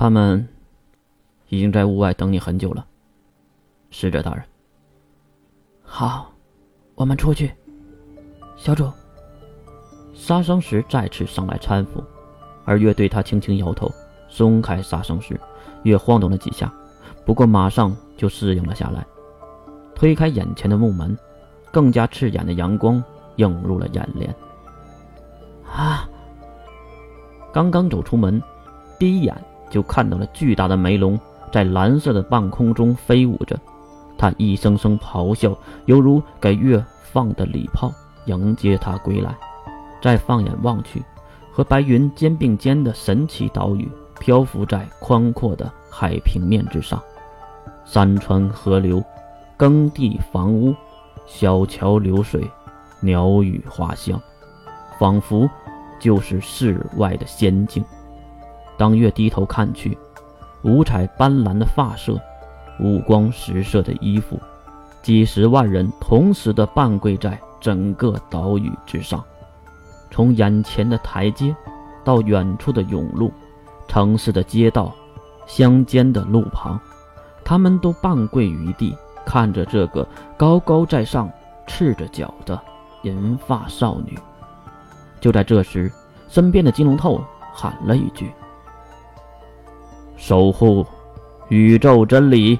他们已经在屋外等你很久了，使者大人。好，我们出去。小主，杀生石再次上来搀扶，而月对他轻轻摇头，松开杀生石。月晃动了几下，不过马上就适应了下来，推开眼前的木门，更加刺眼的阳光映入了眼帘。啊！刚刚走出门，第一眼就看到了巨大的梅龙在蓝色的半空中飞舞着，它一声声咆哮，犹如给月放的礼炮，迎接他归来。再放眼望去，和白云肩并肩的神奇岛屿漂浮在宽阔的海平面之上，山川河流、耕地房屋、小桥流水、鸟语花香，仿佛……就是世外的仙境。当月低头看去，五彩斑斓的发色，五光十色的衣服，几十万人同时的半跪在整个岛屿之上。从眼前的台阶，到远处的甬路，城市的街道，乡间的路旁，他们都半跪于地，看着这个高高在上、赤着脚的银发少女。就在这时，身边的金龙透喊了一句：“守护宇宙真理。”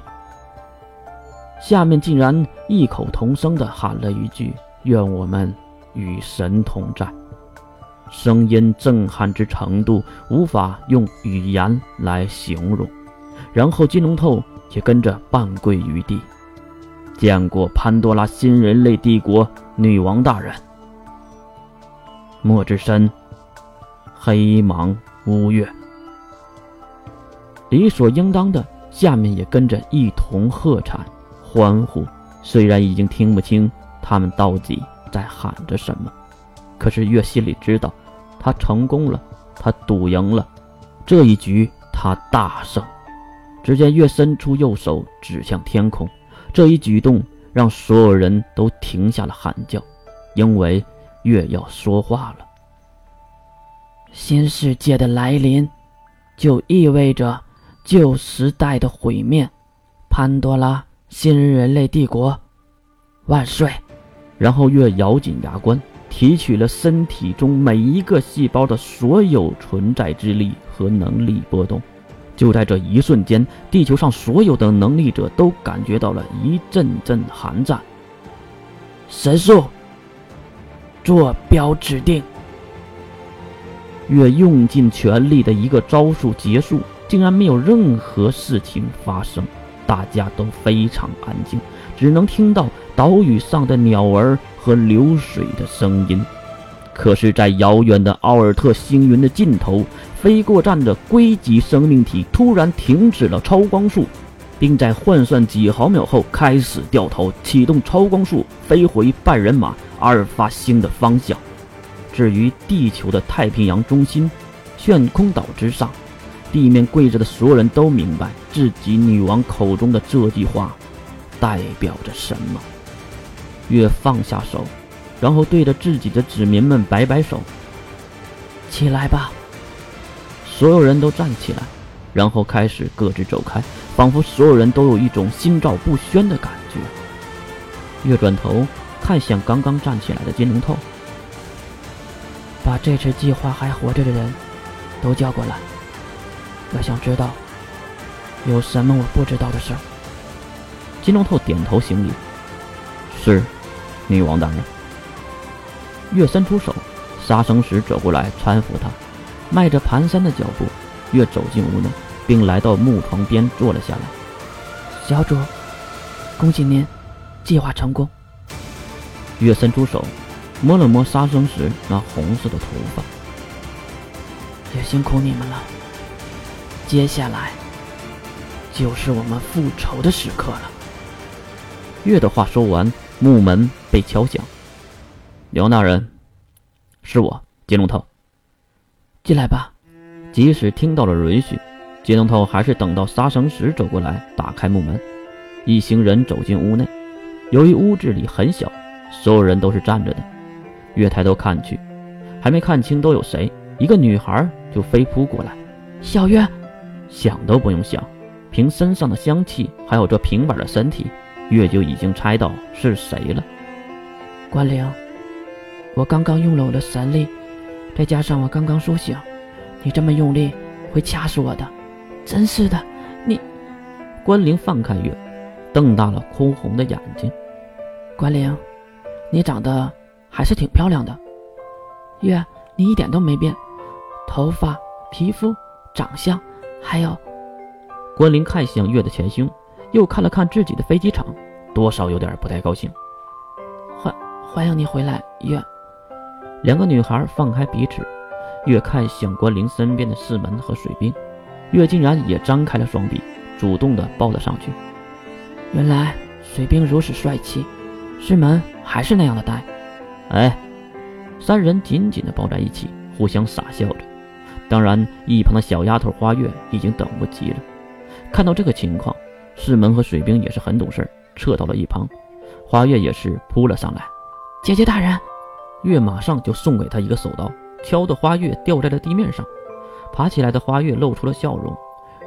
下面竟然异口同声地喊了一句：“愿我们与神同在。”声音震撼之程度无法用语言来形容。然后金龙透也跟着半跪于地，见过潘多拉新人类帝国女王大人。墨之深，黑芒乌月，理所应当的，下面也跟着一同喝彩、欢呼。虽然已经听不清他们到底在喊着什么，可是月心里知道，他成功了，他赌赢了，这一局他大胜。只见月伸出右手指向天空，这一举动让所有人都停下了喊叫，因为。月要说话了。新世界的来临，就意味着旧时代的毁灭。潘多拉新人类帝国，万岁！然后月咬紧牙关，提取了身体中每一个细胞的所有存在之力和能力波动。就在这一瞬间，地球上所有的能力者都感觉到了一阵阵寒战。神速！坐标指定。月用尽全力的一个招数结束，竟然没有任何事情发生，大家都非常安静，只能听到岛屿上的鸟儿和流水的声音。可是，在遥远的奥尔特星云的尽头，飞过站着硅基生命体突然停止了超光速，并在换算几毫秒后开始掉头，启动超光速飞回半人马。阿尔法星的方向。至于地球的太平洋中心，悬空岛之上，地面跪着的所有人都明白自己女王口中的这句话代表着什么。月放下手，然后对着自己的子民们摆摆手：“起来吧。”所有人都站起来，然后开始各自走开，仿佛所有人都有一种心照不宣的感觉。月转头。看向刚刚站起来的金龙透，把这次计划还活着的人都叫过来。我想知道有什么我不知道的事儿。金龙透点头行礼：“是，女王大人。”月伸出手，杀生石走过来搀扶他，迈着蹒跚的脚步，月走进屋内，并来到木床边坐了下来。小主，恭喜您，计划成功。月伸出手，摸了摸杀生石那红色的头发。也辛苦你们了。接下来就是我们复仇的时刻了。月的话说完，木门被敲响。刘大人，是我金龙头。进来吧。即使听到了允许，金龙头还是等到杀生石走过来，打开木门。一行人走进屋内。由于屋子里很小。所有人都是站着的，月抬头看去，还没看清都有谁，一个女孩就飞扑过来。小月，想都不用想，凭身上的香气，还有这平板的身体，月就已经猜到是谁了。关灵，我刚刚用了我的神力，再加上我刚刚苏醒，你这么用力会掐死我的。真是的，你。关灵放开月，瞪大了哭红的眼睛。关灵，你长得还是挺漂亮的。月，你一点都没变，头发、皮肤、长相，还有……关林看向月的前胸，又看了看自己的飞机场，多少有点不太高兴。欢欢迎你回来，月。两个女孩放开彼此，月看向关林身边的四门和水兵，月竟然也张开了双臂，主动的抱了上去。原来水兵如此帅气，师门还是那样的呆。哎。三人紧紧的抱在一起，互相傻笑着。当然，一旁的小丫头花月已经等不及了。看到这个情况，世门和水兵也是很懂事，撤到了一旁。花月也是扑了上来：“姐姐大人！”月马上就送给他一个手刀，敲得花月掉在了地面上。爬起来的花月露出了笑容，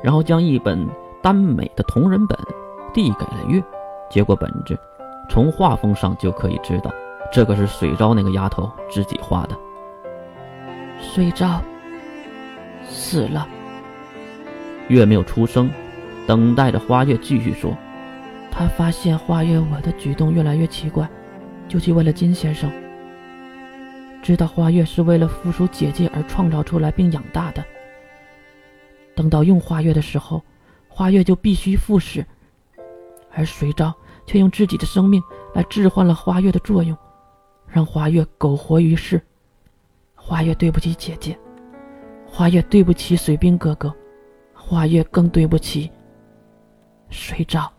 然后将一本耽美的同人本递给了月。接过本子，从画风上就可以知道。这可是水昭那个丫头自己画的。水昭死了。月没有出声，等待着花月继续说。他发现花月我的举动越来越奇怪，就去问了金先生。知道花月是为了附属姐姐而创造出来并养大的。等到用花月的时候，花月就必须赴死，而水昭却用自己的生命来置换了花月的作用。让花月苟活于世，花月对不起姐姐，花月对不起水兵哥哥，花月更对不起水照。